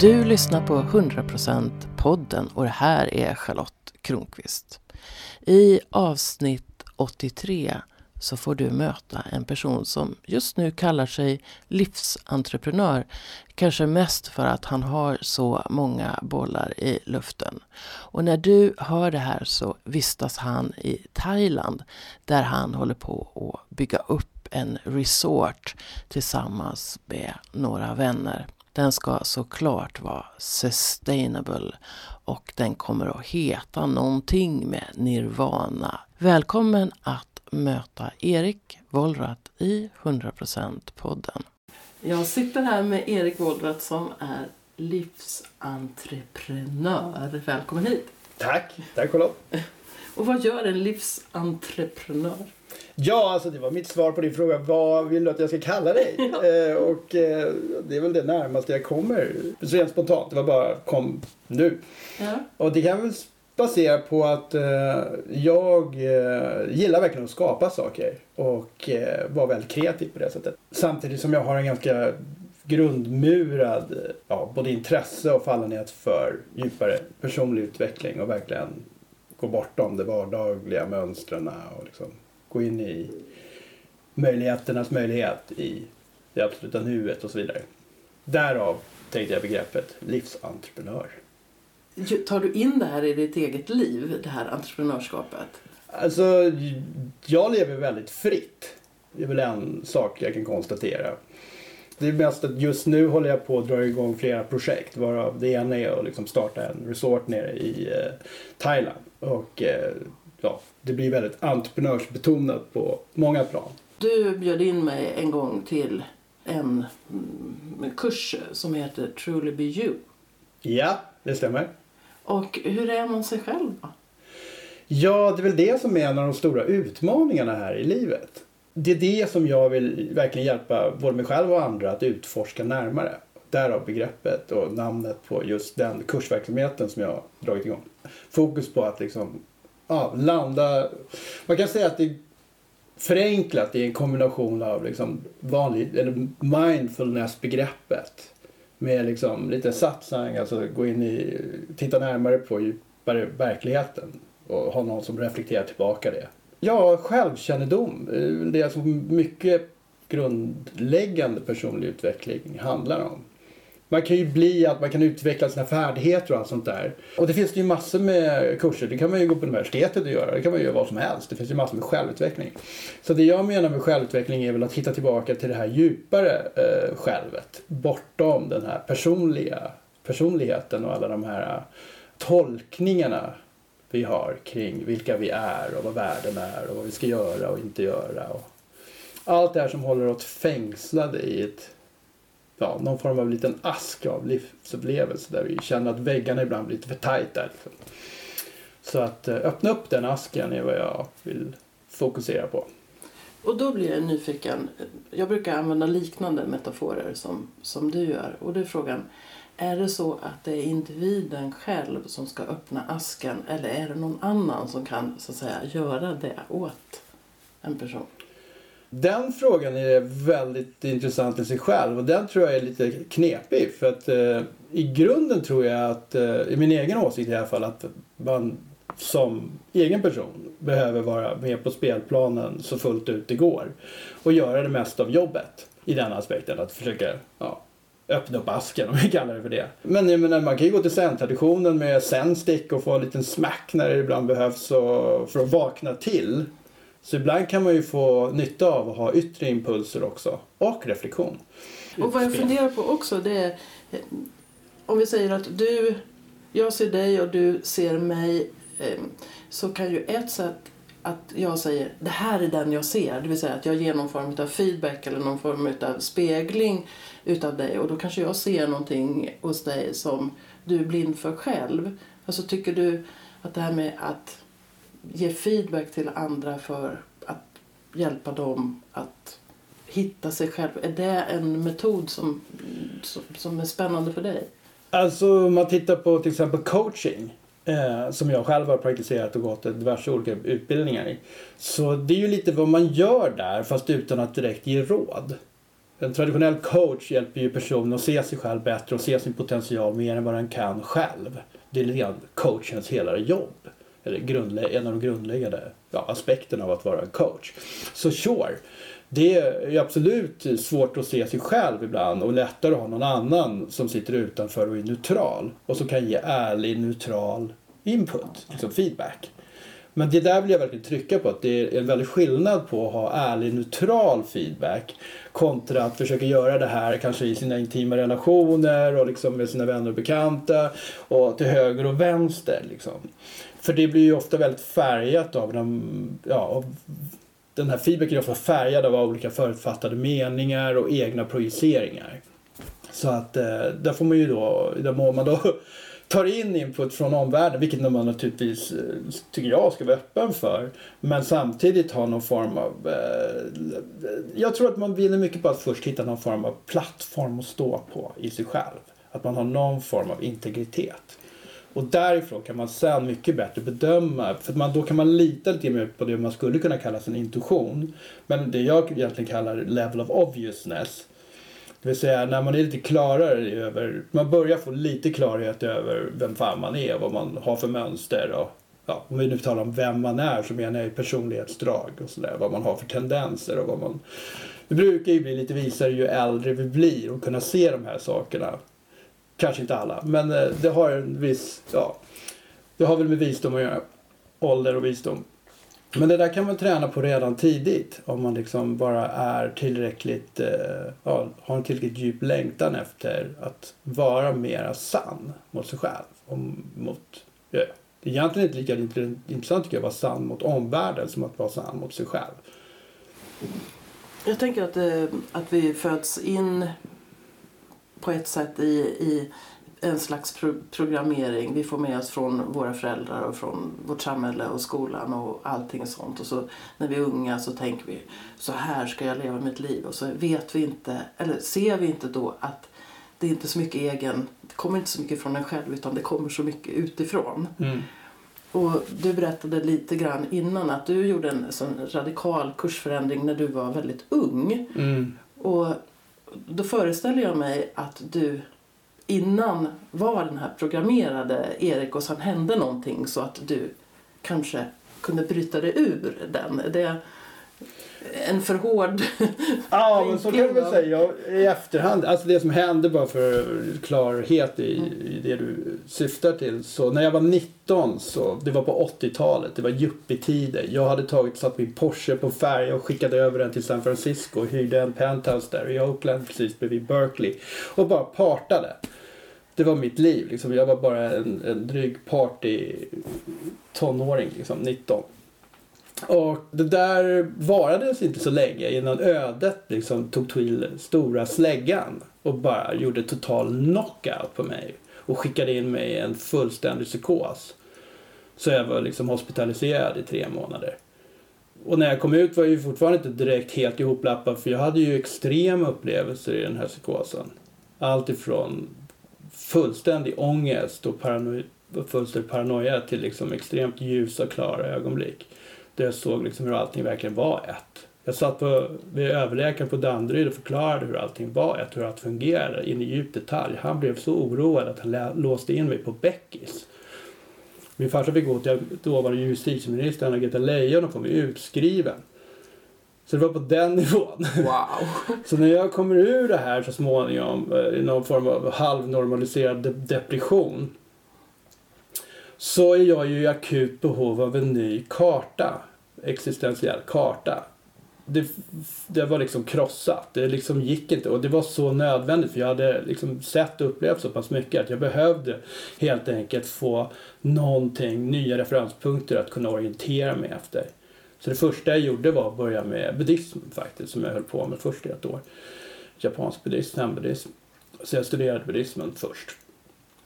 Du lyssnar på 100% podden och det här är Charlotte Kronqvist. I avsnitt 83 så får du möta en person som just nu kallar sig livsentreprenör. Kanske mest för att han har så många bollar i luften. Och när du hör det här så vistas han i Thailand där han håller på att bygga upp en resort tillsammans med några vänner. Den ska såklart vara sustainable och den kommer att heta någonting med Nirvana. Välkommen att möta Erik Wollrat i 100% podden. Jag sitter här med Erik Wollrat som är livsentreprenör. Välkommen hit! Tack! Tack Charlotte! Och vad gör en livsentreprenör? Ja, alltså det var mitt svar på din fråga. Vad vill du att jag ska kalla dig? Ja. Eh, och eh, det är väl det närmaste jag kommer. Rent spontant. Det var bara kom nu. Ja. Och det kan väl basera på att eh, jag gillar verkligen att skapa saker. Och vara väldigt kreativ på det sättet. Samtidigt som jag har en ganska grundmurad ja, både intresse och fallenhet för djupare personlig utveckling och verkligen gå bortom det vardagliga mönstren och liksom gå in i möjligheternas möjlighet i det absoluta nuet och så vidare. Därav tänkte jag begreppet livsentreprenör. Tar du in det här i ditt eget liv, det här entreprenörskapet? Alltså, jag lever väldigt fritt. Det är väl en sak jag kan konstatera. Det är mest att just nu håller jag på att dra igång flera projekt. Varav det ena är att liksom starta en resort nere i eh, Thailand. Och eh, ja, det blir väldigt entreprenörsbetonat på många plan. Du bjöd in mig en gång till en mm, kurs som heter Truly Be You. Ja, det stämmer. Och hur är man sig själv då? Ja, det är väl det som är en av de stora utmaningarna här i livet. Det är det som jag vill verkligen hjälpa både mig själv och andra att utforska närmare. Därav begreppet och namnet på just den kursverksamheten som jag dragit igång. Fokus på att liksom ja, landa... Man kan säga att det är förenklat i en kombination av liksom vanlig, eller mindfulness-begreppet med liksom lite satsang, alltså gå in i, titta närmare på djupare verkligheten och ha någon som reflekterar tillbaka det. Ja, självkännedom, eh, det är alltså mycket grundläggande personlig utveckling handlar om man kan ju bli att man kan utveckla sina färdigheter och allt sånt där. Och det finns det ju massor med kurser. Det kan man ju gå på universitetet och göra. Det kan man ju göra vad som helst. Det finns ju massor med självutveckling. Så det jag menar med självutveckling är väl att hitta tillbaka till det här djupare eh, självet. Bortom den här personliga personligheten och alla de här eh, tolkningarna vi har kring vilka vi är och vad världen är och vad vi ska göra och inte göra. Och allt det här som håller oss fängslade i ett ja, någon form av liten ask av livsupplevelse där vi känner att väggarna ibland blir lite för tajta. Liksom. Så att eh, öppna upp den asken är vad jag vill fokusera på. Och då blir jag nyfiken. Jag brukar använda liknande metaforer som, som du gör. Och då är frågan, är det så att det är individen själv som ska öppna asken eller är det någon annan som kan så att säga göra det åt en person? Den frågan är väldigt intressant i sig själv och den tror jag är lite knepig för att eh, i grunden tror jag att, eh, i min egen åsikt i alla fall, att man som egen person behöver vara med på spelplanen så fullt ut det går och göra det mesta av jobbet i den aspekten att försöka ja, öppna upp asken om vi kallar det för det. Men jag menar, man kan ju gå till zen-traditionen med zen-stick och få en liten smack när det ibland behövs och, för att vakna till. Så ibland kan man ju få nytta av att ha yttre impulser också och reflektion. Och vad jag funderar på också det är om vi säger att du, jag ser dig och du ser mig eh, så kan ju ett sätt att jag säger det här är den jag ser, det vill säga att jag ger någon form av feedback eller någon form av spegling utav dig och då kanske jag ser någonting hos dig som du är blind för själv. Alltså tycker du att det här med att ge feedback till andra för att hjälpa dem att hitta sig själv. Är det en metod som, som är spännande för dig? Alltså om man tittar på till exempel coaching eh, som jag själv har praktiserat och gått diverse olika utbildningar i. Så det är ju lite vad man gör där fast utan att direkt ge råd. En traditionell coach hjälper ju personen att se sig själv bättre och se sin potential mer än vad den kan själv. Det är lite grann coachens hela jobb. Eller grundlä- en av de grundläggande ja, aspekterna av att vara en coach. Så sure, det är absolut svårt att se sig själv ibland och lättare att ha någon annan som sitter utanför och är neutral och som kan ge ärlig neutral input, liksom feedback. Men det där vill jag verkligen trycka på att det är en väldig skillnad på att ha ärlig neutral feedback kontra att försöka göra det här kanske i sina intima relationer och liksom med sina vänner och bekanta och till höger och vänster. Liksom. För det blir ju ofta väldigt färgat av, de, ja, den här feedbacken är ofta färgad av olika förutfattade meningar och egna projiceringar. Så att eh, där får man ju då, där mår man då tar in input från omvärlden, vilket man naturligtvis eh, tycker jag ska vara öppen för. Men samtidigt ha någon form av... Eh, jag tror att man vinner mycket på att först hitta någon form av plattform att stå på i sig själv. Att man har någon form av integritet. Och därifrån kan man sen mycket bättre bedöma, för man, då kan man lita lite mer på det man skulle kunna kalla sin intuition. Men det jag egentligen kallar level of obviousness. Det vill säga när man är lite klarare över, man börjar få lite klarhet över vem fan man är, vad man har för mönster och ja, om vi nu talar om vem man är så menar jag personlighetsdrag och sådär, vad man har för tendenser och vad man... Vi brukar ju bli lite visare ju äldre vi blir och kunna se de här sakerna. Kanske inte alla, men eh, det har en viss, ja, det har väl med visdom att göra. Ålder och visdom. Men det där kan man träna på redan tidigt om man liksom bara är tillräckligt, eh, ja, har en tillräckligt djup längtan efter att vara mera sann mot sig själv. Och mot, ja, det är egentligen inte lika intressant tycker jag att vara sann mot omvärlden som att vara sann mot sig själv. Jag tänker att, eh, att vi föds in på ett sätt i, i en slags pro programmering vi får med oss från våra föräldrar och från vårt samhälle och skolan och allting sånt. Och så när vi är unga så tänker vi så här ska jag leva mitt liv och så vet vi inte, eller ser vi inte då att det är inte så mycket egen, det kommer inte så mycket från en själv utan det kommer så mycket utifrån. Mm. Och du berättade lite grann innan att du gjorde en sån radikal kursförändring när du var väldigt ung. Mm. Och då föreställer jag mig att du innan var den här programmerade Erik och sen hände någonting så att du kanske kunde bryta dig ur den. Det, en för hård Ja, men så kan väl säga i efterhand. Alltså det som hände bara för klarhet i, i det du syftar till. Så när jag var 19 så, det var på 80-talet, det var yuppie-tider. Jag hade tagit, satt min Porsche på färja och skickade över den till San Francisco och hyrde en penthouse där i Oakland precis bredvid Berkeley. Och bara partade. Det var mitt liv liksom. Jag var bara en, en dryg party tonåring liksom, 19. Och det där varade inte så länge innan ödet liksom tog till stora släggan och bara gjorde total knockout på mig och skickade in mig i en fullständig psykos. Så jag var liksom hospitaliserad i tre månader. Och när jag kom ut var jag ju fortfarande inte direkt helt ihoplappad för jag hade ju extrema upplevelser i den här psykosen. Allt ifrån fullständig ångest och paranoia, fullständig paranoia till liksom extremt ljusa, klara ögonblick. Där jag såg liksom hur allting verkligen var ett. Jag satt på, vid överläkaren på Danderyd och förklarade hur allting var ett, hur allt fungerade in i djup detalj. Han blev så oroad att han låste in mig på Beckis. Min farsa fick gå till dåvarande justitieminister Anna-Greta Leijon och få mig utskriven. Så det var på den nivån. Wow. så när jag kommer ur det här så småningom eh, i någon form av halvnormaliserad de depression så är jag ju i akut behov av en ny karta. Existentiell karta. Det, det var liksom krossat. Det liksom gick inte och det var så nödvändigt för jag hade liksom sett och upplevt så pass mycket att jag behövde helt enkelt få någonting, nya referenspunkter att kunna orientera mig efter. Så det första jag gjorde var att börja med buddhism faktiskt, som jag höll på med först i ett år. Japansk buddhism, zenbuddhism. Så jag studerade buddhismen först.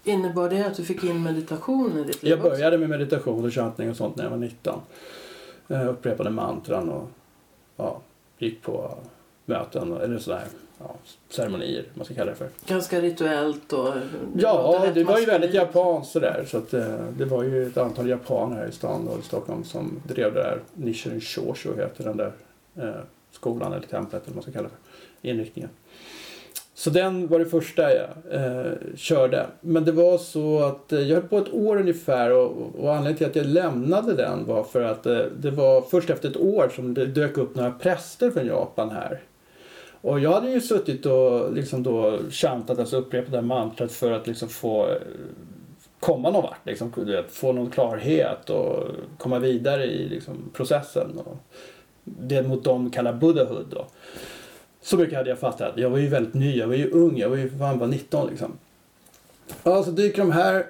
Innebar det att du fick in meditation i ditt liv Jag började med meditation och chantning och sånt när jag var 19. Jag eh, upprepade mantran och ja, gick på möten eller sådär ja, ceremonier, man ska kalla det för. Ganska rituellt och... Ja, det var ju väldigt japanskt sådär. Så att, eh, det var ju ett antal japaner här i stan och i Stockholm som drev det där, Nishin Shoshu heter den där eh, skolan eller templet eller vad man ska kalla det för. inriktningen. Så den var det första jag eh, körde. Men det var så att eh, jag höll på ett år ungefär och, och anledningen till att jag lämnade den var för att eh, det var först efter ett år som det dök upp några präster från Japan här. Och jag hade ju suttit och liksom då chantat, alltså upprepat det här mantrat för att liksom få eh, komma någon vart. Liksom, få någon klarhet och komma vidare i liksom, processen. Och det mot dem kallar Buddhahood. Då. Så mycket hade jag fattat. Jag var ju väldigt ny, jag var ju ung, jag var ju fan bara 19 liksom. Ja, så dyker de här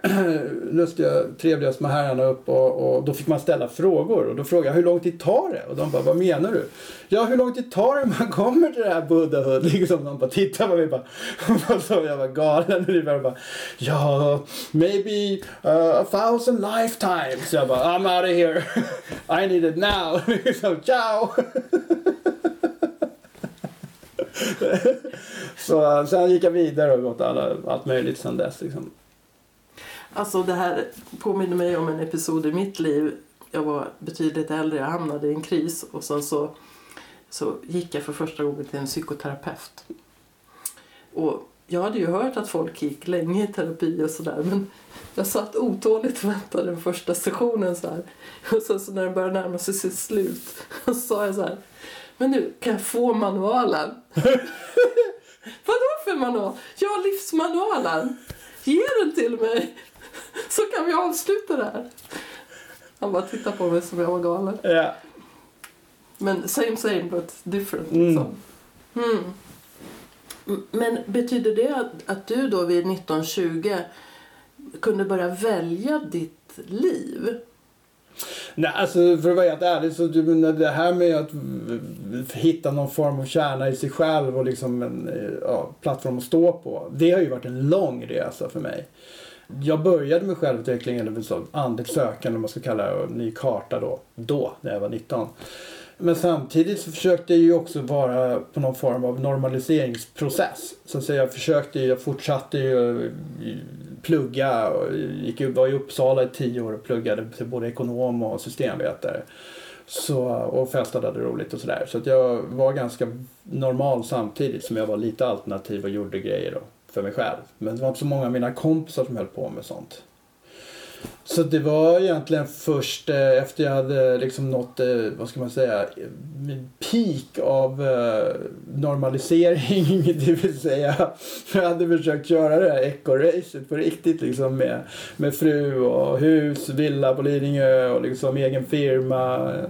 lustiga, trevliga små herrarna upp och, och, då fick man ställa frågor. Och då frågade jag hur lång tid tar det? Och de bara, vad menar du? Ja, hur lång tid tar det man kommer till det här Buddhahood? Liksom, de bara tittar på mig bara, och så jag var galen. Och de bara, ja, maybe uh, a thousand lifetimes. Så jag bara, I'm out of here. I need it now. Liksom, ciao så sen gick jag vidare och gått alla, allt möjligt sen dess. Liksom. Alltså det här påminner mig om en episod i mitt liv. Jag var betydligt äldre, jag hamnade i en kris och sen så, så gick jag för första gången till en psykoterapeut. Och jag hade ju hört att folk gick länge i terapi och sådär men jag satt otåligt och väntade den första sessionen så här. Och sen så när den började närma sig sitt slut så sa jag så här men nu, kan jag få manualen? Vadå för manual? Ja, livsmanualen. Ge den till mig. Så kan vi avsluta det här. Han bara tittade på mig som jag var galen. Ja. Men same same but different. Liksom. Mm. Mm. Men betyder det att, att du då vid 1920 kunde börja välja ditt liv? Nej, alltså för att vara helt ärlig så det här med att hitta någon form av kärna i sig själv och liksom en eh, ja, plattform att stå på. Det har ju varit en lång resa för mig. Jag började med självutveckling, eller så, andligt sökande om man ska kalla det, och ny karta då, då när jag var 19. Men samtidigt så försökte jag ju också vara på någon form av normaliseringsprocess. Så att säga, jag försökte, jag fortsatte ju eh, plugga. Gick, var i Uppsala i tio år och pluggade till både ekonom och systemvetare. Så, och festade hade roligt och sådär. Så att jag var ganska normal samtidigt som jag var lite alternativ och gjorde grejer då, för mig själv. Men det var inte så många av mina kompisar som höll på med sånt. Så det var egentligen först eh, efter jag hade liksom nått, eh, vad ska man säga, peak av eh, normalisering. Det vill säga, jag hade försökt köra det här ekorracet på riktigt liksom med, med fru och hus, villa på Lidingö och liksom egen firma eh,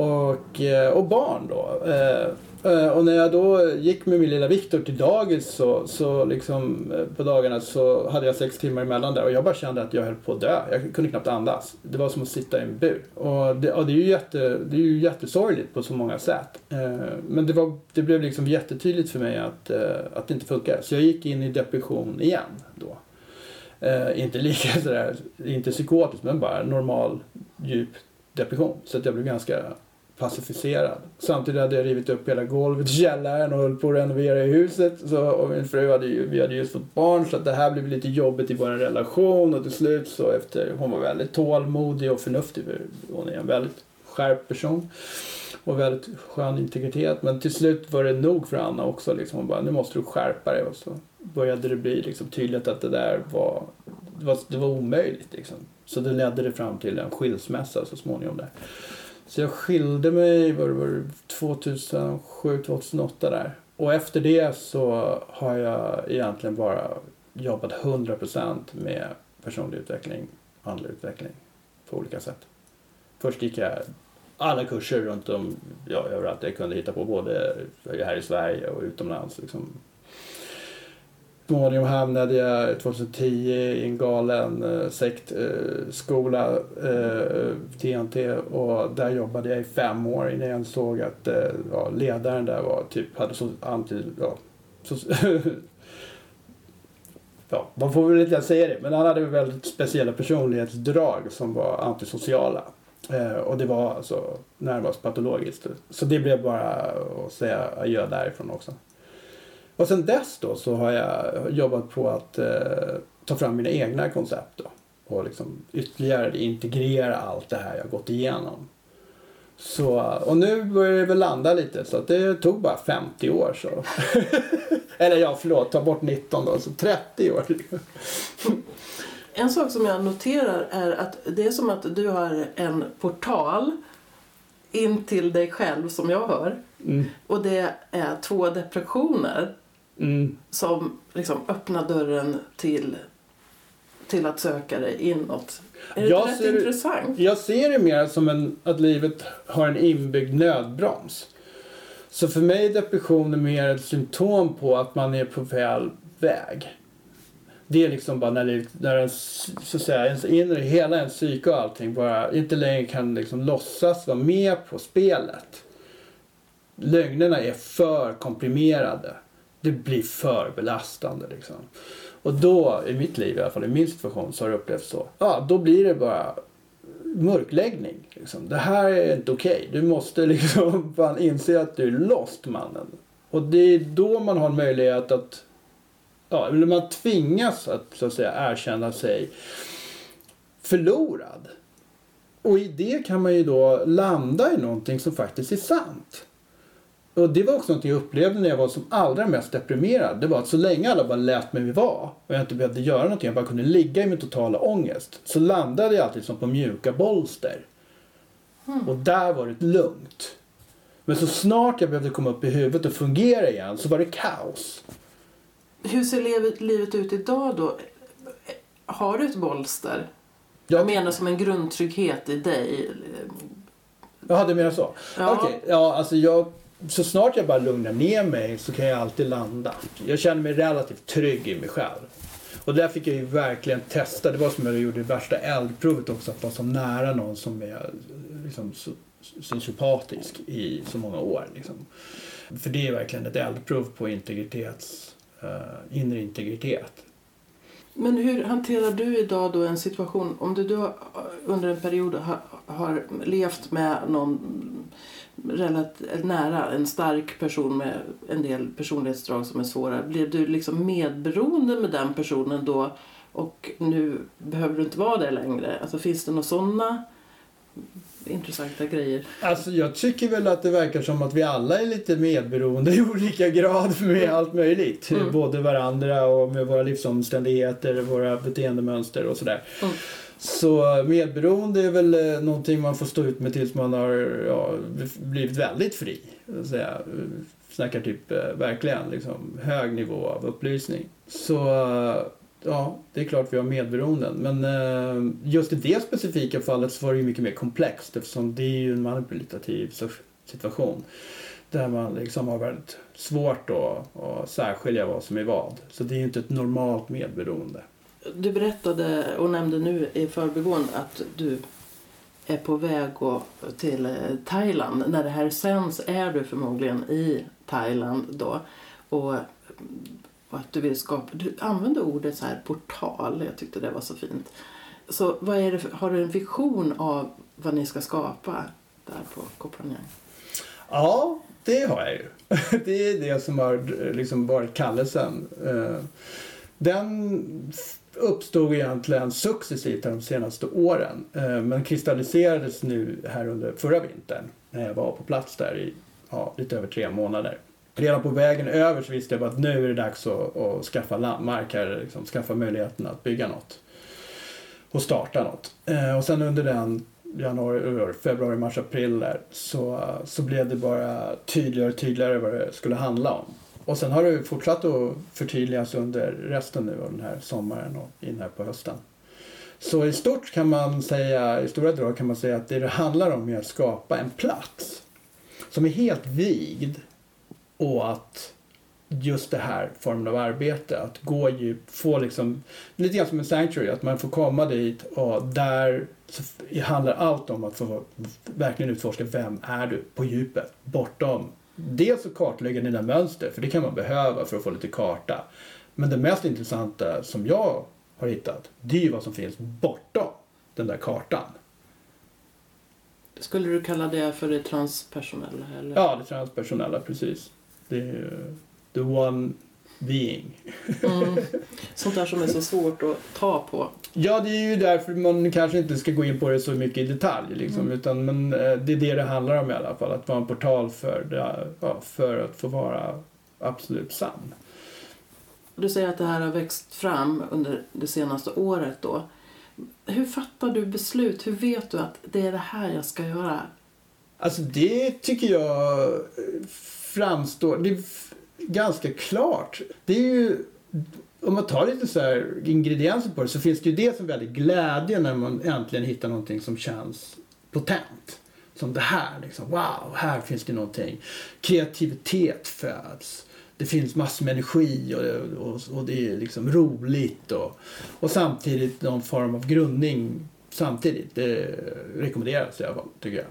och, eh, och barn då. Eh, Eh, och när jag då gick med min lilla Viktor till dagis så, så liksom eh, på dagarna så hade jag sex timmar emellan där och jag bara kände att jag höll på att dö. Jag kunde knappt andas. Det var som att sitta i en bur. Och det, och det, är, ju jätte, det är ju jättesorgligt på så många sätt. Eh, men det, var, det blev liksom jättetydligt för mig att, att det inte funkar. Så jag gick in i depression igen då. inte lika sådär, inte psykotiskt men bara normal djup depression. Så att jag blev ganska pacificerad. Samtidigt hade jag rivit upp hela golvet i källaren och höll på att renovera i huset. Så, och min fru hade ju, vi hade just fått barn så att det här blev lite jobbigt i vår relation och till slut så efter, hon var väldigt tålmodig och förnuftig. Hon är en väldigt skärpt person och väldigt skön integritet. Men till slut var det nog för Anna också. Liksom. Hon bara, nu måste du skärpa dig. Och så började det bli liksom tydligt att det där var, det var, det var omöjligt. Liksom. Så det ledde det fram till en skilsmässa så småningom. där. Så jag skilde mig var var 2007, 2008 där. Och efter det så har jag egentligen bara jobbat 100% med personlig utveckling, andlig utveckling på olika sätt. Först gick jag alla kurser runt om, ja, överallt jag kunde hitta på, både här i Sverige och utomlands. Liksom småningom hamnade jag 2010 eh, i en galen eh, sektskola, eh, TNT, och där jobbade jag i fem år innan jag såg att eh, ja, ledaren där var typ, hade så anti, ja, så, ja, man får väl inte säga det, men han hade väldigt speciella personlighetsdrag som var antisociala. Eh, och det var alltså närmast patologiskt. Så det blev bara att säga adjö därifrån också. Och sen dess då så har jag jobbat på att eh, ta fram mina egna koncept då. Och liksom ytterligare integrera allt det här jag gått igenom. Så, och nu börjar det väl landa lite så att det tog bara 50 år. Så. Eller ja, förlåt, ta bort 19 då, så 30 år. En sak som jag noterar är att det är som att du har en portal in till dig själv som jag hör. Mm. Och det är två depressioner Mm. som liksom öppnar dörren till, till att söka dig inåt. Är det Jag rätt ser det- intressant? Jag ser det mer som en, att livet har en inbyggd nödbroms. Så för mig är depression mer ett symptom på att man är på fel väg. Det är liksom bara när, det, när ens, så att säga, ens inre, hela ens psyke och allting bara inte längre kan liksom låtsas vara med på spelet. Lögnerna är för komprimerade. Det blir för belastande liksom. Och då, i mitt liv i alla fall, i min situation, så har det upplevts så. Ja, då blir det bara mörkläggning. Liksom. Det här är inte okej. Okay. Du måste liksom fan inse att du är lost mannen. Och det är då man har en möjlighet att, ja, eller man tvingas att så att säga erkänna sig förlorad. Och i det kan man ju då landa i någonting som faktiskt är sant. Och det var också något jag upplevde när jag var som allra mest deprimerad. Det var att så länge alla bara lät mig vara och jag inte behövde göra någonting, jag bara kunde ligga i min totala ångest. Så landade jag alltid som på mjuka bolster. Och där var det lugnt. Men så snart jag behövde komma upp i huvudet och fungera igen så var det kaos. Hur ser livet, ut idag då? Har du ett bolster? Jag- Jag menar som en grundtrygghet i dig. Jaha, du menar så? Ja. Okej, ja alltså jag... Så snart jag bara lugnar ner mig så kan jag alltid landa. Jag känner mig relativt trygg i mig själv. Och där fick jag ju verkligen testa. Det var som jag gjorde det värsta eldprovet också. Att vara så nära någon som är liksom, sociopatisk i så många år. Liksom. För det är verkligen ett eldprov på integritets, uh, inre integritet. Men hur hanterar du idag då en situation om du då eh, under en period har, har levt med någon relativt nära, en stark person med en del personlighetsdrag som är svåra. Blir du liksom medberoende med den personen då och nu behöver du inte vara det längre? Alltså finns det några sådana intressanta grejer? Alltså jag tycker väl att det verkar som att vi alla är lite medberoende i olika grad med allt möjligt. Mm. Både varandra och med våra livsomständigheter, våra beteendemönster och sådär. Mm. Så medberoende är väl eh, någonting man får stå ut med tills man har ja, blivit väldigt fri. Så säga. Snackar typ eh, verkligen liksom, hög nivå av upplysning. Så eh, ja, det är klart vi har medberoenden. Men just i det specifika fallet så var det ju mycket mer komplext eftersom det är ju en manipulativ situation. Där man liksom har väldigt svårt att, att särskilja vad som är vad. Så det är ju inte ett normalt medberoende. Du berättade och nämnde nu i förbigående att du är på väg till eh, Thailand. När det här sänds är du förmodligen i Thailand då. Och, och att du vill skapa... Du använde ordet så här portal. Jag tyckte det var så fint. Så vad är det har du en vision av vad ni ska skapa där på Koh Ja, det har jag ju. Det är det som har eh, liksom varit kallelsen. Eh, den uppstod egentligen successivt de senaste åren. Eh, men kristalliserades nu här under förra vintern. När jag var på plats där i ja, lite över tre månader. Redan på vägen över så visste jag bara att nu är det dags att, att skaffa landmark här. Liksom, skaffa möjligheten att bygga något. Och starta något. Eh, och sen under den januari, februari, mars, april där så, så blev det bara tydligare och tydligare vad det skulle handla om. Och sen har det fortsatt att förtydligas under resten nu av den här sommaren och in här på hösten. Så i stort kan man säga, i stora drag kan man säga att det det handlar om är att skapa en plats som är helt vigd åt just det här formen av arbete, att gå djupt, få liksom, lite grann som en sanctuary, att man får komma dit och där så handlar allt om att få verkligen utforska vem är du på djupet, bortom dels att kartlägga dina mönster, för det kan man behöva för att få lite karta. Men det mest intressanta som jag har hittat, det är ju vad som finns bortom den där kartan. Skulle du kalla det för det transpersonella? Eller? Ja, det transpersonella, precis. Det är the one being. Mm. Sånt där som är så svårt att ta på. Ja, det är ju därför man kanske inte ska gå in på det så mycket i detalj. Liksom, Mm. utan, men eh, det är det det handlar om i alla fall. Att vara en portal för, det, ja, för att få vara absolut sann. Du säger att det här har växt fram under det senaste året då. Hur fattar du beslut? Hur vet du att det är det här jag ska göra? Alltså det tycker jag framstår... Det ganska klart. Det är ju... Om man tar lite så här ingredienser på det så finns det ju det som väldigt glädje när man äntligen hittar någonting som känns potent. Som det här liksom. Wow, här finns det någonting. Kreativitet föds. Det finns massor med energi och, och, och det är liksom roligt och, och samtidigt någon form av grundning samtidigt. Det rekommenderas i alla fall, tycker jag.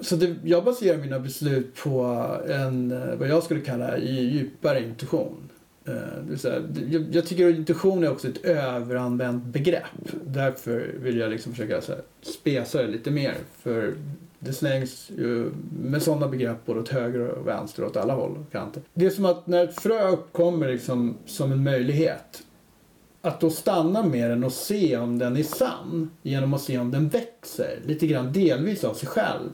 Så det, jag baserar mina beslut på en, eh, vad jag skulle kalla djupare intuition. Eh, det vill säga, jag, jag tycker att intuition är också ett överanvänt begrepp. Därför vill jag liksom försöka så här, spesa det lite mer. För det slängs ju med sådana begrepp både åt höger och vänster och åt alla håll och kanter. Det är som att när ett frö uppkommer liksom som en möjlighet att då stanna med den och se om den är sann genom att se om den växer lite grann delvis av sig själv.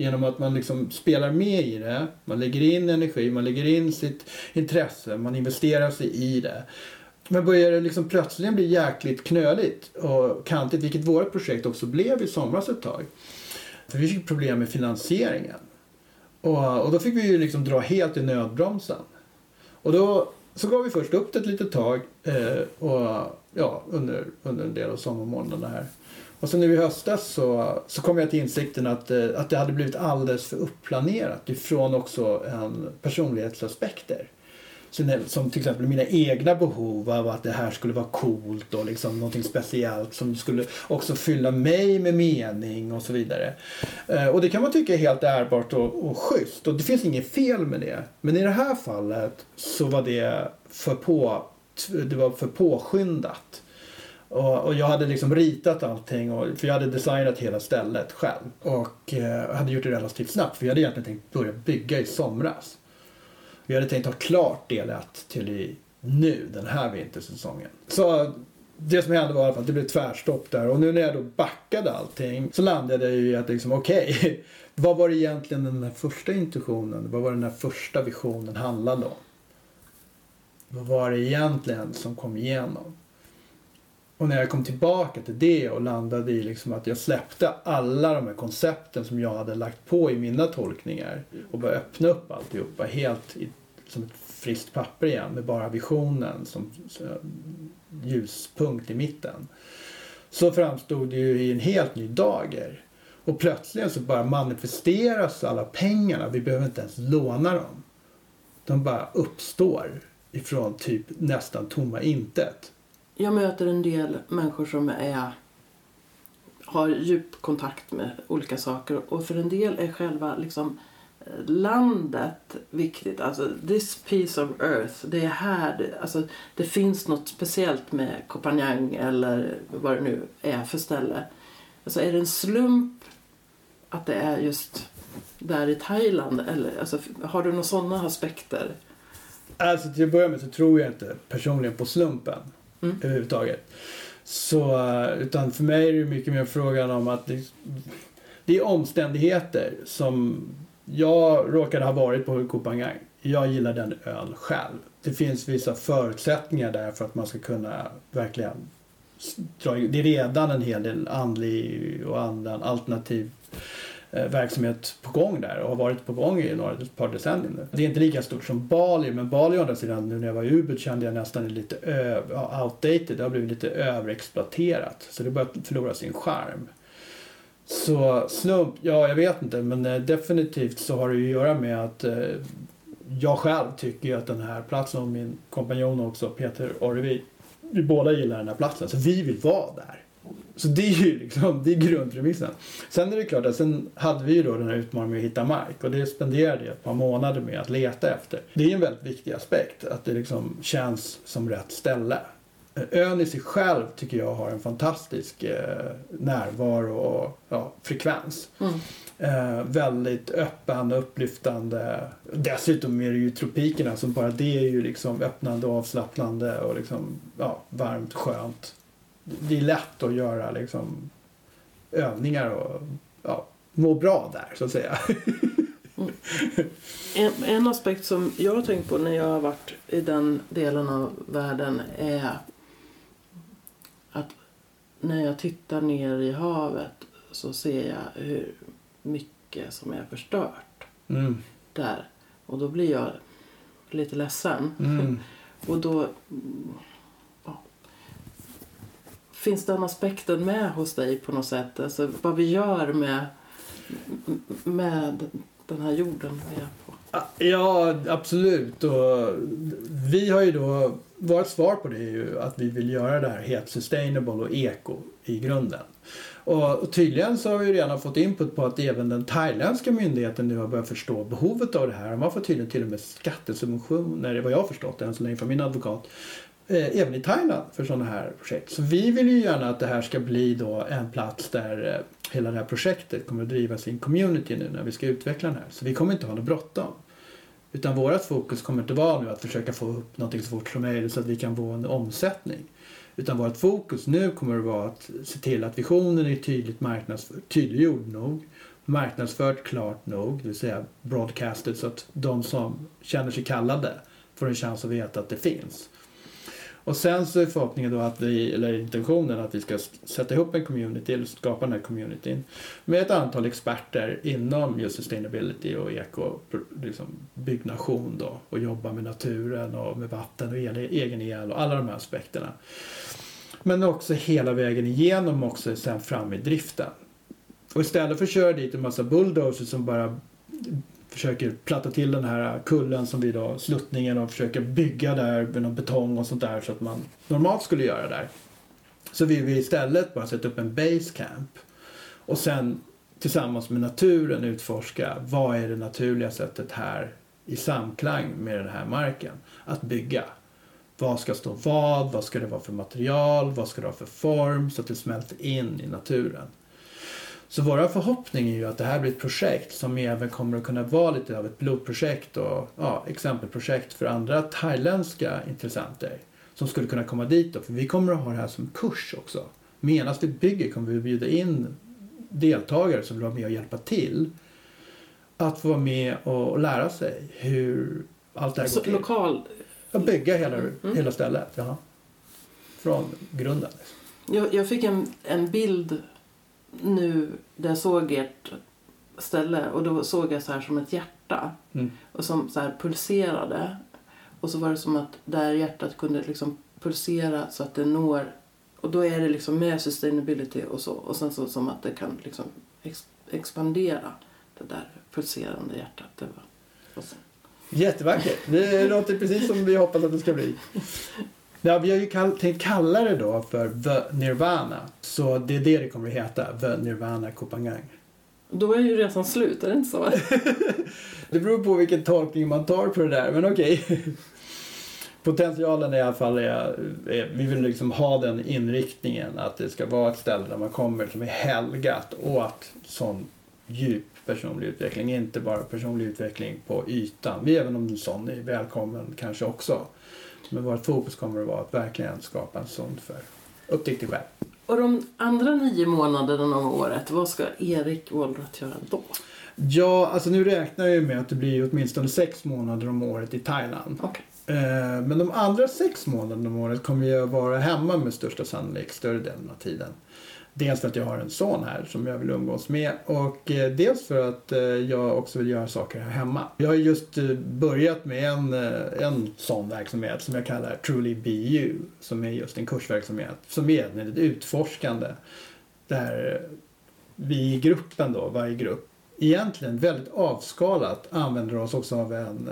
Genom att man liksom spelar med i det, man lägger in energi, man lägger in sitt intresse, man investerar sig i det. Men börjar det liksom plötsligen bli jäkligt knöligt och kantigt, vilket vårt projekt också blev i somras ett tag. För vi fick problem med finansieringen. Och, och då fick vi ju liksom dra helt i nödbromsen. Och då så gav vi först upp det ett litet tag eh, och, ja, under, under en del av sommarmånaderna här. Och så nu i höstas så, så kom jag till insikten att, eh, att det hade blivit alldeles för upplanerat ifrån också en personlighetsaspekter. Så Som till exempel mina egna behov av att det här skulle vara coolt och liksom någonting speciellt som skulle också fylla mig med mening och så vidare. Eh, och det kan man tycka är helt ärbart och, och schysst och det finns inget fel med det. Men i det här fallet så var det för, på, det var för påskyndat. Och, och jag hade liksom ritat allting, och, för jag hade designat hela stället själv. Och eh, hade gjort det relativt snabbt, för jag hade egentligen tänkt börja bygga i somras. Vi hade tänkt ha klart del 1 till i nu, den här vintersäsongen. Så det som hände var i alla fall att det blev tvärstopp där. Och nu när jag då backade allting så landade jag ju i att liksom, okej, vad var det egentligen den här första intuitionen, vad var den här första visionen handlade om? Vad var det egentligen som kom igenom? Och när jag kom tillbaka till det och landade i liksom att jag släppte alla de här koncepten som jag hade lagt på i mina tolkningar och började öppna upp alltihopa helt i, som ett friskt papper igen med bara visionen som, som ljuspunkt i mitten. Så framstod det ju i en helt ny dager. Och plötsligt så bara manifesteras alla pengarna. Vi behöver inte ens låna dem. De bara uppstår ifrån typ nästan tomma intet. Jag möter en del människor som är, har djup kontakt med olika saker och för en del är själva liksom landet viktigt. Alltså this piece of earth, det är här, det, alltså, det finns något speciellt med Copenhagen eller vad det nu är för ställe. Alltså är det en slump att det är just där i Thailand? Eller, alltså, har du några sådana aspekter? Alltså till att börja med så tror jag inte personligen på slumpen Mm. överhuvudtaget. Så, eh, utan för mig är det mycket mer frågan om att det, det är omständigheter som jag råkade ha varit på Kopangang. Jag gillar den öl själv. Det finns vissa förutsättningar där för att man ska kunna verkligen dra Det är redan en hel del andlig och annan alternativ Eh, verksamhet på gång där och har varit på gång i några ett par decennier nu. Det är inte lika stort som Bali men Bali å andra sidan nu när jag var i Ubud kände jag nästan lite ö- outdated. Det har blivit lite överexploaterat så det börjar förlora sin charm. Så slump, ja jag vet inte men eh, definitivt så har det ju att göra med att eh, jag själv tycker ju att den här platsen och min kompanjon också Peter Orrevi vi båda gillar den här platsen så vi vill vara där. Så det är ju liksom, det är grundpremissen. Sen är det klart att sen hade vi ju då den här utmaningen med att hitta mark och det spenderade jag ett par månader med att leta efter. Det är en väldigt viktig aspekt att det liksom känns som rätt ställe. Ön i sig själv tycker jag har en fantastisk eh, närvaro och ja, frekvens. Mm. Eh, väldigt öppen och upplyftande. Dessutom är det ju tropikerna som bara det är ju liksom öppnande och avslappnande och liksom ja, varmt skönt. Det är lätt att göra liksom övningar och ja, må bra där så att säga. En, en aspekt som jag har tänkt på när jag har varit i den delen av världen är att när jag tittar ner i havet så ser jag hur mycket som är förstört Mm. där. Och då blir jag lite ledsen. Mm. Och då... Finns den aspekten med hos dig på något sätt? Alltså vad vi gör med, med den här jorden vi är på. Ah, ja, absolut. Och vi har ju då, vårt svar på det är ju att vi vill göra det här helt sustainable och eko i grunden. Och, tydligen så har vi redan fått input på att även den thailändska myndigheten nu har börjat förstå behovet av det här. Man får tydligen till och med skattesubventioner, vad jag har förstått än så länge från min advokat, eh, även i Thailand för sådana här projekt. Så vi vill ju gärna att det här ska bli då en plats där eh, hela det här projektet kommer att drivas i en community nu när vi ska utveckla den här. Så vi kommer inte ha något bråttom. Utan vårt fokus kommer inte vara nu att försöka få upp någonting så fort som möjligt så att vi kan få en omsättning. Utan vårt fokus nu kommer att vara att se till att visionen är tydligt marknadsförd, tydliggjord nog, marknadsfört klart nog, det vill säga broadcasted så att de som känner sig kallade får en chans att veta att det finns. Och sen så är förhoppningen då att vi, eller intentionen att vi ska sätta ihop en community, eller skapa den här communityn med ett antal experter inom just sustainability och eko, liksom byggnation då och jobba med naturen och med vatten och el, egen el och alla de här aspekterna. Men också hela vägen igenom också sen fram i driften. Och istället för att köra dit en massa bulldozers som bara försöker platta till den här kullen som vi då, sluttningen och försöker bygga där med någon betong och sånt där så att man normalt skulle göra där. Så vill vi istället bara sätta upp en base camp och sen tillsammans med naturen utforska vad är det naturliga sättet här i samklang med den här marken att bygga. Vad ska stå vad? Vad ska det vara för material? Vad ska det ha för form? Så att det smälter in i naturen. Så vår förhoppning är ju att det här blir ett projekt som även kommer att kunna vara lite av ett pilotprojekt och ja, exempelprojekt för andra thailändska intressenter som skulle kunna komma dit. Då. För vi kommer att ha det här som kurs också. Medan vi bygger kommer vi bjuda in deltagare som vill vara med och hjälpa till att få vara med och lära sig hur allt det här går Så till. lokal... Att bygga hela, Mm. hela stället. Ja. Från grunden. Liksom. Jag, jag fick en, en bild nu där jag såg ert ställe och då såg jag så här som ett hjärta Mm. och som så här pulserade. Och så var det som att där hjärtat kunde liksom pulsera så att det når och då är det liksom med sustainability och så och sen så som att det kan liksom ex, expandera det där pulserande hjärtat. Det var. Jättevackert. Det låter precis som vi hoppas att det ska bli. Ja, vi har ju kall- tänkt kalla det då för The Nirvana. Så det är det det kommer att heta. The Nirvana Kopangang. Då är ju resan slut, är det inte så? Det beror på vilken tolkning man tar på det där, men okej. Potentialen i alla fall är, är, vi vill liksom ha den inriktningen att det ska vara ett ställe där man kommer som är helgat åt sån djup personlig utveckling, inte bara personlig utveckling på ytan. Vi, även om en sån är välkommen kanske också. Men vårt fokus kommer att vara att verkligen skapa en sån för upptäck dig själv. Och de andra nio månaderna om året, vad ska Erik Wollrott göra då? Ja, alltså nu räknar jag ju med att det blir åtminstone sex månader om året i Thailand. Okej. Eh, Men de andra sex månaderna om året kommer jag vara hemma med största sannolikhet större delen av tiden. Dels för att jag har en son här som jag vill umgås med och eh, dels för att eh, jag också vill göra saker här hemma. Jag har just eh, börjat med en, en sån verksamhet som jag kallar Truly Be You som är just en kursverksamhet som är väldigt utforskande där vi i gruppen då, varje grupp, egentligen väldigt avskalat använder oss också av en,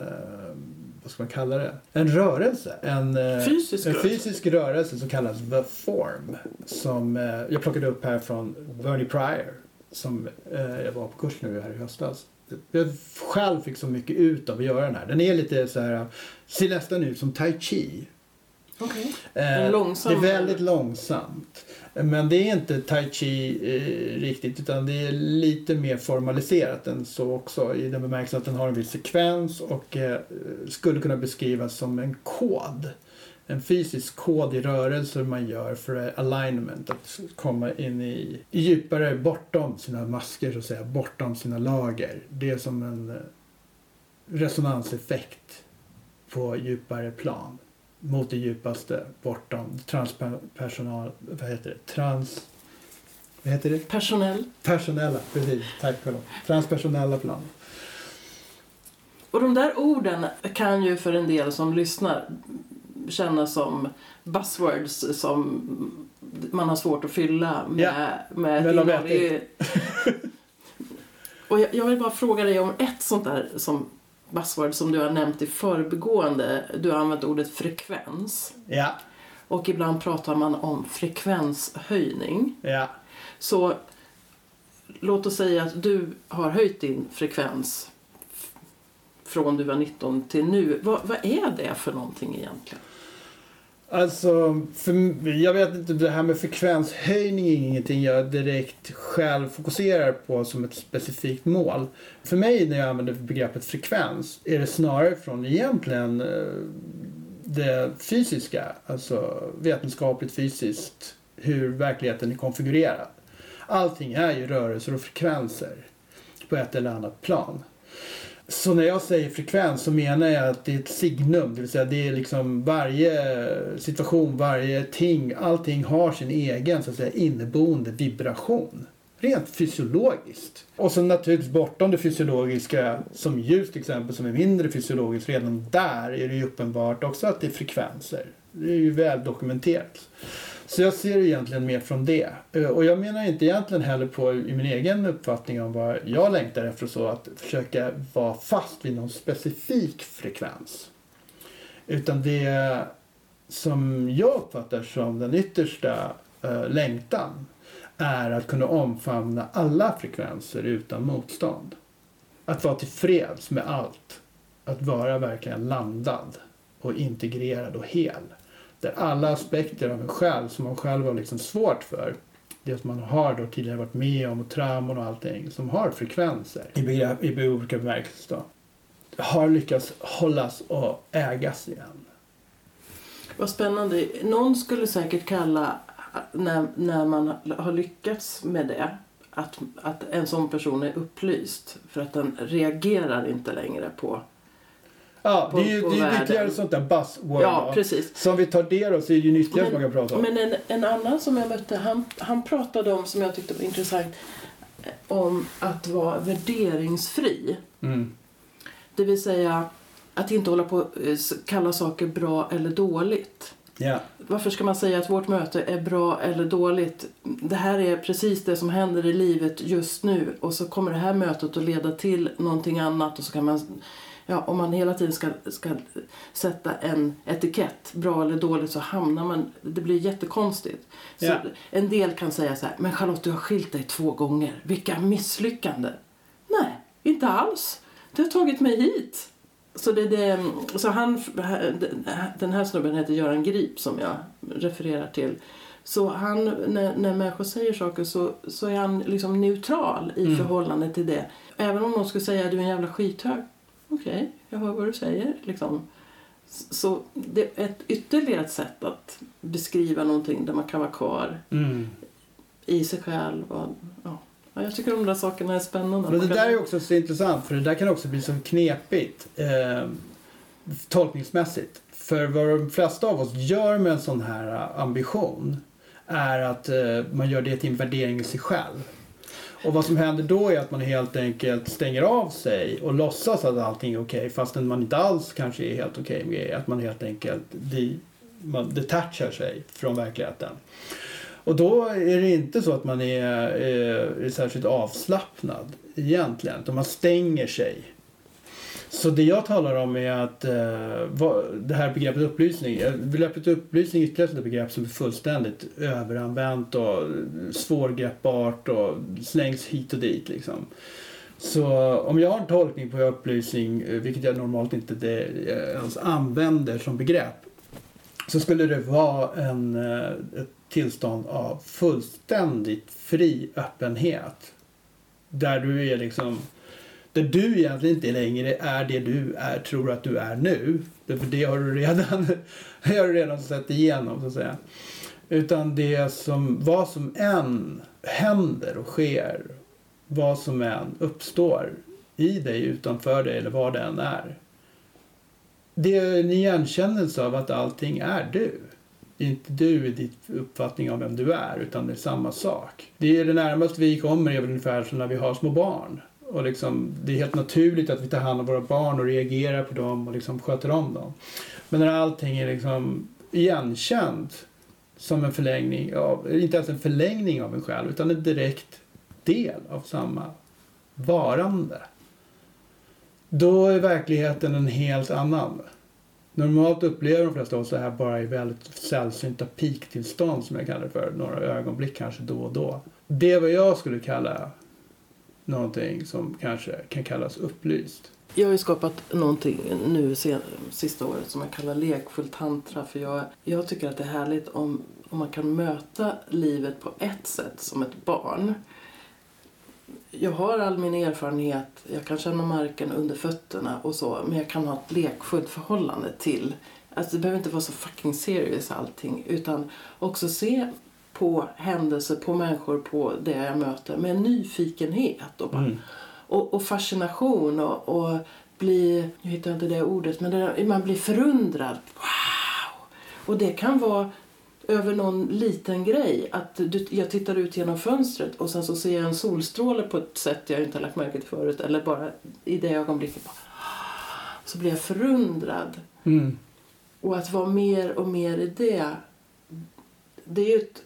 vad ska man kalla det, en rörelse. En, eh, Fysisk en fysisk rörelse som kallas The Form. Som eh, jag plockade upp här från Bernie Pryor. Som eh, jag var på kurs nu här i höstas. Jag själv fick så mycket ut av att göra den här. Den är lite så här, ser nästan ut som Tai Chi. Okej. Eh, långsam- Det är väldigt långsamt. Men det är inte tai chi eh, riktigt utan det är lite mer formaliserat än så också i den bemärkelsen att den har en viss sekvens och eh, skulle kunna beskrivas som en kod. En fysisk kod i rörelser man gör för alignment, att komma in i djupare bortom sina masker så att säga, bortom sina lager. Det är som en eh, resonanseffekt på djupare plan mot det djupaste bortom transpersonal, vad heter det? Trans, vad heter det? Personell. Personella, precis. Tack Charlotte. Transpersonella plan. Och de där orden kan ju för en del som lyssnar kännas som buzzwords som man har svårt att fylla med, Ja, med de innehåll. Det Och jag, jag vill bara fråga dig om ett sånt där som buzzword som du har nämnt i förbigående. Du har använt ordet frekvens. Ja, Och ibland pratar man om frekvenshöjning. ja. Så låt oss säga att du har höjt din frekvens från du var 19 till nu. Vad, vad är det för någonting egentligen? Alltså, för, jag vet inte, det här med frekvenshöjning är ingenting jag direkt själv fokuserar på som ett specifikt mål. För mig när jag använder begreppet frekvens är det snarare från egentligen eh, det fysiska, alltså vetenskapligt fysiskt, hur verkligheten är konfigurerad. Allting är ju rörelser och frekvenser på ett eller annat plan. Så när jag säger frekvens så menar jag att det är ett signum, det vill säga det är liksom varje situation, varje ting, allting har sin egen så att säga inneboende vibration. Rent fysiologiskt. Och sen naturligtvis bortom det fysiologiska, som ljus till exempel, som är mindre fysiologiskt, redan där är det ju uppenbart också att det är frekvenser. Det är ju väl dokumenterat. Så jag ser det egentligen mer från det. Eh, och jag menar inte egentligen heller på i min egen uppfattning om vad jag längtar efter så att försöka vara fast vid någon specifik frekvens. Utan det som jag uppfattar som den yttersta eh, längtan är att kunna omfamna alla frekvenser utan motstånd. Att vara tillfreds med allt. Att vara verkligen landad och integrerad och hel. Där alla aspekter av en själv som man själv har liksom svårt för. Det som man har då tidigare varit med om och trauman och allting. Som har frekvenser i, begrepp, i olika bemärkelser då. Har lyckats hållas och ägas igen. Vad spännande. Någon skulle säkert kalla när, när man har lyckats med det att, att en sån person är upplyst. För att den reagerar inte längre på... Ja, På- det är ju det är ytterligare sånt där buzzword. Ja, precis. Som vi tar det då så är det ju ytterligare som man kan prata om. Men en, en annan som jag mötte, han, han pratade om, som jag tyckte var intressant, eh, om att vara värderingsfri. Mm. Det vill säga att inte hålla på att eh, kalla saker bra eller dåligt. Ja. Varför ska man säga att vårt möte är bra eller dåligt? Det här är precis det som händer i livet just nu och så kommer det här mötet att leda till någonting annat och så kan man Ja, om man hela tiden ska, ska sätta en etikett, bra eller dåligt, så hamnar man... Det blir jättekonstigt. Så Ja. En del kan säga så här, men Charlotte du har skilt dig två gånger, vilka misslyckanden! Nej, inte alls. Det har tagit mig hit. Så, det, det, så han, den här snubben heter Göran Grip som jag refererar till. Så han, när, när människor säger saker så, så är han liksom neutral i Mm. förhållande till det. Även om någon skulle säga du är en jävla skithög. Okej, jag hör vad du säger. Liksom. Så det är ett ytterligare ett sätt att beskriva någonting där man kan vara kvar Mm. i sig själv. Och, ja. Ja, jag tycker de där sakerna är spännande. Men det där är också så intressant för det där kan också bli så knepigt eh, tolkningsmässigt. För vad de flesta av oss gör med en sån här eh, ambition är att eh, man gör det till en värdering i sig själv. Och vad som händer då är att man helt enkelt stänger av sig och låtsas att allting är okej fastän man inte alls kanske är helt okej med det. Att man helt enkelt de, man detachar sig från verkligheten. Och då är det inte så att man är, är, är särskilt avslappnad egentligen. Utan man stänger sig. Så det jag talar om är att eh, vad, det här begreppet upplysning. Eh, begreppet upplysning är ytterligare ett begrepp som är fullständigt överanvänt och svårgreppbart och slängs hit och dit liksom. Så om jag har en tolkning på upplysning, eh, vilket jag normalt inte det, ens använder som begrepp. så skulle det vara en, ett tillstånd av fullständigt fri öppenhet. Där du är liksom där du egentligen inte längre är det du är, tror att du är nu. För det har du redan, har du redan sett igenom så att säga. Utan det som, vad som än händer och sker, vad som än uppstår i dig, utanför dig eller vad det än är. Det är en igenkännelse av att allting är du. Det är inte du i din uppfattning av vem du är, utan det är samma sak. Det är det närmaste vi kommer är ungefär som när vi har små barn. Och liksom, det är helt naturligt att vi tar hand om våra barn och reagerar på dem och liksom sköter om dem. Men när allting är liksom igenkänt som en förlängning av, inte ens en förlängning av en själv, utan en direkt del av samma varande. Då är verkligheten en helt annan. Normalt upplever de flesta av oss det här bara i väldigt sällsynta peaktillstånd som jag kallar det för. Några ögonblick kanske då och då. Det är vad jag skulle kalla någonting som kanske kan kallas upplyst. Jag har ju skapat någonting nu sen, sista året som jag kallar lekfull tantra. För jag, jag tycker att det är härligt om, om man kan möta livet på ett sätt som ett barn. Jag har all min erfarenhet, jag kan känna marken under fötterna och så. Men jag kan ha ett lekfullt förhållande till. Alltså det behöver inte vara så fucking serious allting. Utan också se på händelser, på människor, på det jag möter med en nyfikenhet och, bara, mm. och, och, fascination och, och bli, nu hittar jag inte det ordet, men det, man blir förundrad. Wow! Och det kan vara över någon liten grej. Att du, jag tittar ut genom fönstret och sen så ser jag en solstråle på ett sätt jag inte har lagt märke till förut. Eller bara i det ögonblicket. Bara, så blir jag förundrad. Mm. Och att vara mer och mer i det. Det är ju ett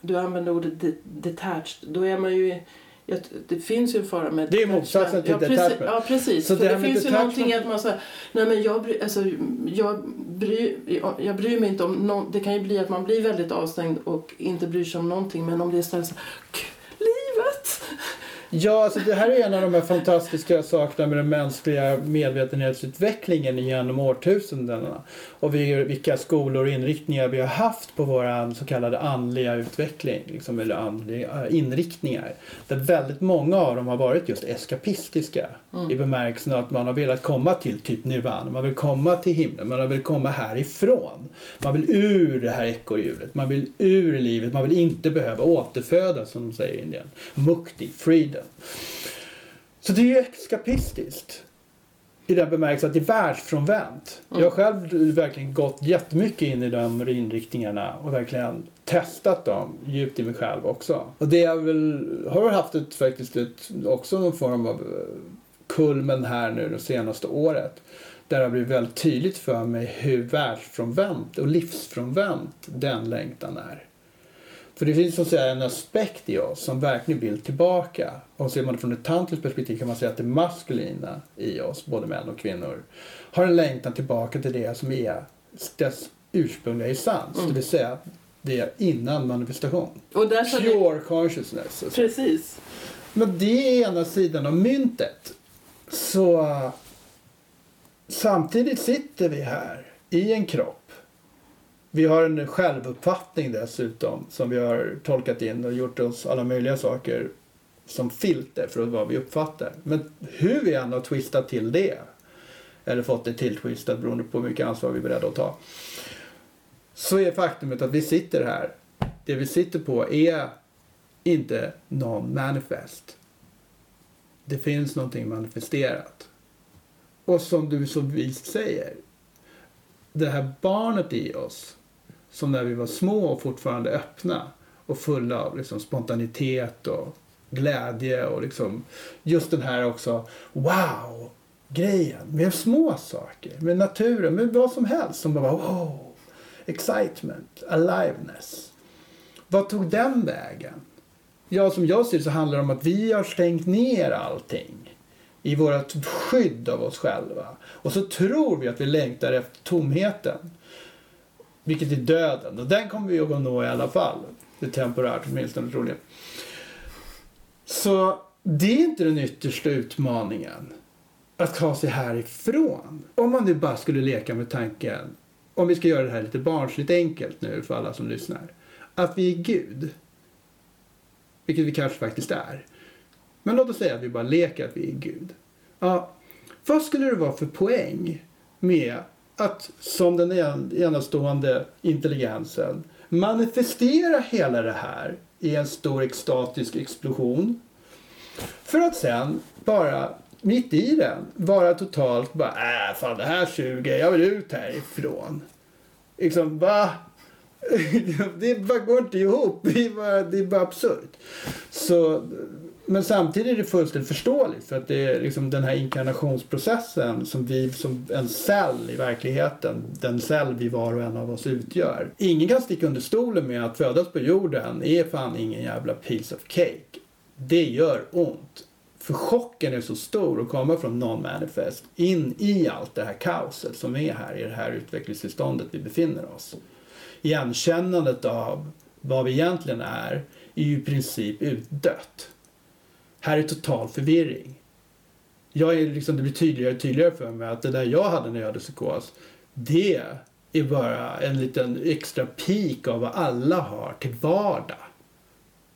du använder ordet detached, då är man ju det finns ju en fara med Det är motsatsen till ja, detachment. Ja, precis. Så För det, det finns ju någonting att man säger, nej men jag, bry, alltså, jag, bry, jag bryr mig inte om no, Det kan ju bli att man blir väldigt avstängd och inte bryr sig om någonting. Men om det är istället så! Ja, alltså det här är en av de här fantastiska sakerna med den mänskliga medvetenhetsutvecklingen genom årtusendena. Och vilka skolor och inriktningar vi har haft på vår så kallade andliga utveckling, liksom, eller andliga inriktningar. Där väldigt många av dem har varit just eskapistiska mm. i bemärkelsen att man har velat komma till typ nirvana, man vill komma till himlen, man vill komma härifrån. Man vill ur det här ekorrhjulet, man vill ur livet, man vill inte behöva återfödas som de säger i Indien. Mukti, freedom. Så det är ju eskapistiskt i den bemärkelsen att det är världsfrånvänt. Mm. Jag har själv verkligen gått jättemycket in i de inriktningarna och verkligen testat dem djupt i mig själv också. Och det jag väl har haft ett, faktiskt ett, också någon form av eh, kulmen här nu det senaste året. Där det har blivit väldigt tydligt för mig hur världsfrånvänt och livsfrånvänt den längtan är. För det finns så att säga en aspekt i oss som verkligen vill tillbaka. Och ser man det från ett tantriskt perspektiv kan man säga att det maskulina i oss, både män och kvinnor, har en längtan tillbaka till det som är dess ursprungliga essens. Mm. Det vill säga det är innan manifestation. Och där Pure det... consciousness. Precis. Men det är ena sidan av myntet. Så samtidigt sitter vi här i en kropp vi har en självuppfattning dessutom som vi har tolkat in och gjort oss alla möjliga saker som filter för vad vi uppfattar. Men hur vi än har twistat till det eller fått det tilltwistat beroende på hur mycket ansvar vi är beredda att ta. Så är faktumet att vi sitter här. Det vi sitter på är inte någon manifest. Det finns någonting manifesterat. Och som du så vist säger, det här barnet i oss som när vi var små och fortfarande öppna och fulla av liksom spontanitet och glädje och liksom just den här också wow grejen med små saker, med naturen, med vad som helst som bara wow, excitement, aliveness. Vad tog den vägen? Ja, som jag ser det så handlar det om att vi har stängt ner allting i vårt skydd av oss själva. Och så tror vi att vi längtar efter tomheten. Vilket är döden. Och den kommer vi att nå i alla fall. Det är temporärt åtminstone troligen. Så det är inte den yttersta utmaningen. Att ta sig härifrån. Om man nu bara skulle leka med tanken om vi ska göra det här lite barnsligt enkelt nu för alla som lyssnar, att vi är Gud, vilket vi kanske faktiskt är. Men låt oss säga att vi bara leker att vi är Gud. Ja, vad skulle det vara för poäng med att som den enastående intelligensen manifestera hela det här i en stor extatisk explosion för att sen bara mitt i den vara totalt bara äh, fan det här suger, jag vill ut härifrån. Liksom va? det bara går inte ihop. Det är bara, det är bara absurt. Så, men samtidigt är det fullständigt förståeligt för att det är liksom den här inkarnationsprocessen som vi som en cell i verkligheten, den cell vi var och en av oss utgör. Ingen kan sticka under stolen med att födas på jorden är fan ingen jävla piece of cake. Det gör ont. För chocken är så stor att komma från non-manifest in i allt det här kaoset som är här i det här utvecklingstillståndet vi befinner oss. Igenkännandet av vad vi egentligen är är ju i princip utdött. Här är total förvirring. Jag är liksom, det blir tydligare och tydligare för mig att det där jag hade när jag hade psykos, det är bara en liten extra peak av vad alla har till vardag.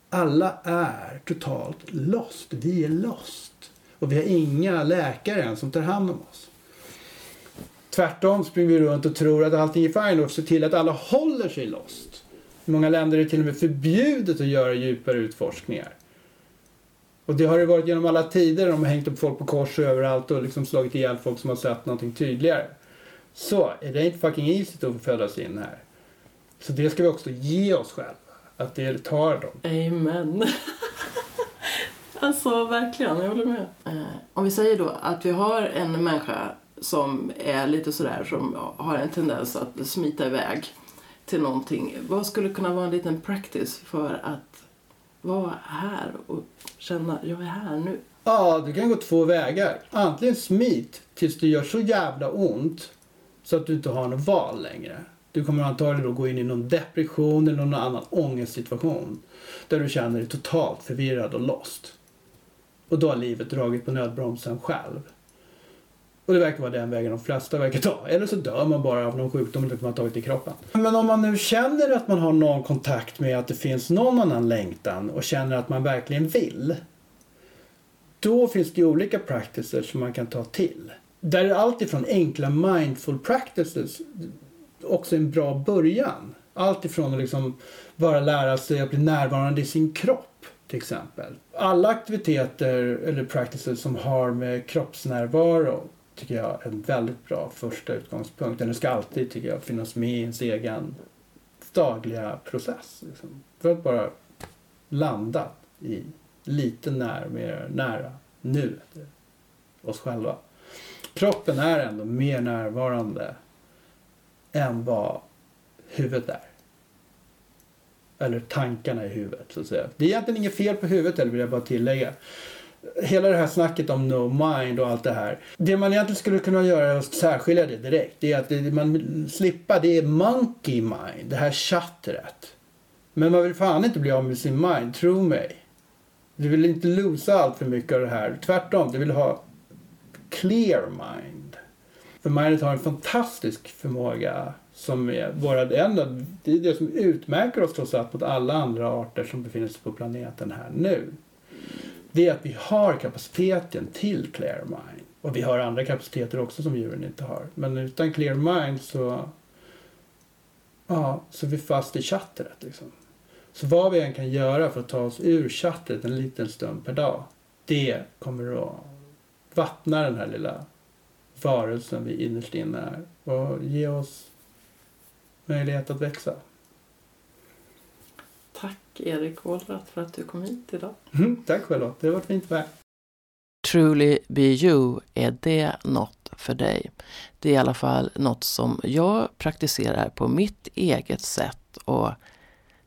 Alla är totalt lost. Vi är lost. Och vi har inga läkare än som tar hand om oss. Tvärtom springer vi runt och tror att allting är fine och ser till att alla håller sig lost. I många länder är det till och med förbjudet att göra djupare utforskningar. Och det har det varit genom alla tider. De har hängt upp folk på kors överallt och liksom slagit ihjäl folk som har sett någonting tydligare. Så, it ain't fucking easy to födas in här. Så det ska vi också ge oss själva. Att det tar dem. Amen. alltså verkligen, jag håller med. Eh, om vi säger då att vi har en människa som är lite sådär som har en tendens att smita iväg till någonting. Vad skulle kunna vara en liten practice för att vara här och känna jag är här nu? Ja, du kan gå två vägar. Antingen smit tills det gör så jävla ont så att du inte har något val längre. Du kommer antagligen då gå in i någon depression eller någon annan ångestsituation där du känner dig totalt förvirrad och lost. Och då har livet dragit på nödbromsen själv. Och det verkar vara den vägen de flesta verkar ta. Eller så dör man bara av någon sjukdom typ man har tagit i kroppen. Men om man nu känner att man har någon kontakt med att det finns någon annan längtan och känner att man verkligen vill. Då finns det ju olika practices som man kan ta till. Där är allt ifrån enkla mindful practices också en bra början. Allt ifrån att liksom bara lära sig att bli närvarande i sin kropp till exempel. Alla aktiviteter eller practices som har med kroppsnärvaro tycker jag är en väldigt bra första utgångspunkt. Den ska alltid, tycker jag, finnas med i ens egen dagliga process. Liksom. För att bara landa i lite när, mer nära nuet, oss själva. Kroppen är ändå mer närvarande än vad huvudet är. Eller tankarna i huvudet, så att säga. Det är egentligen inget fel på huvudet, eller vill jag bara tillägga hela det här snacket om no mind och allt det här. Det man egentligen skulle kunna göra är att särskilja det direkt. Det är att det man slippa det är monkey mind, det här chattret. Men man vill fan inte bli av med sin mind, tro mig. Du vill inte losa allt för mycket av det här. Tvärtom, du vill ha clear mind. För mindet har en fantastisk förmåga som är våra, enda, det är det som utmärker oss trots allt mot alla andra arter som befinner sig på planeten här nu det är att vi har kapaciteten till clear mind. Och vi har andra kapaciteter också som djuren inte har. Men utan clear mind så, ja, så är vi fast i chattret. Liksom. Så vad vi än kan göra för att ta oss ur chattret en liten stund per dag, det kommer att vattna den här lilla varelsen vi innerst inne är och ge oss möjlighet att växa. Tack Erik Wallrath för att du kom hit idag. Mm, tack Charlotte, det har varit fint med. Truly Be You, är det något för dig? Det är i alla fall något som jag praktiserar på mitt eget sätt och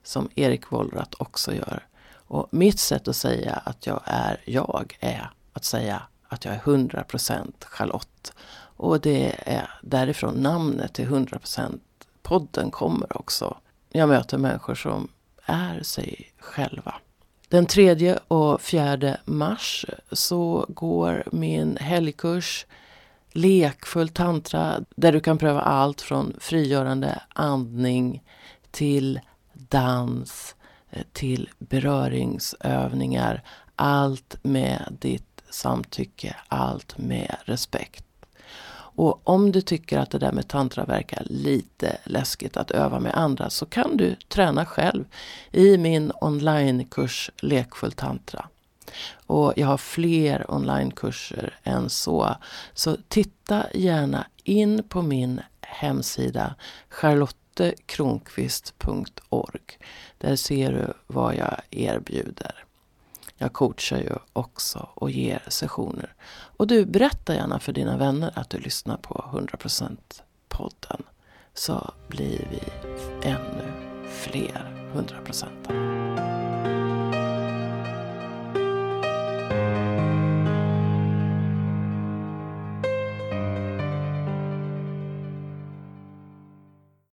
som Erik Wollrath också gör. Och mitt sätt att säga att jag är jag är att säga att jag är 100% Charlotte. Och det är därifrån namnet till 100% podden kommer också. Jag möter människor som är sig själva. Den 3 och 4 mars så går min helgkurs lekfull tantra där du kan pröva allt från frigörande andning till dans, eh, till beröringsövningar. Allt med ditt samtycke, allt med respekt. Och om du tycker att det där med tantra verkar lite läskigt att öva med andra så kan du träna själv i min onlinekurs Lekfull tantra. Och jag har fler onlinekurser än så. Så titta gärna in på min hemsida charlottekronqvist.org. Där ser du vad jag erbjuder. Jag coachar ju också och ger sessioner. Och du, berätta gärna för dina vänner att du lyssnar på 100% podden. Så blir vi ännu fler 100%are.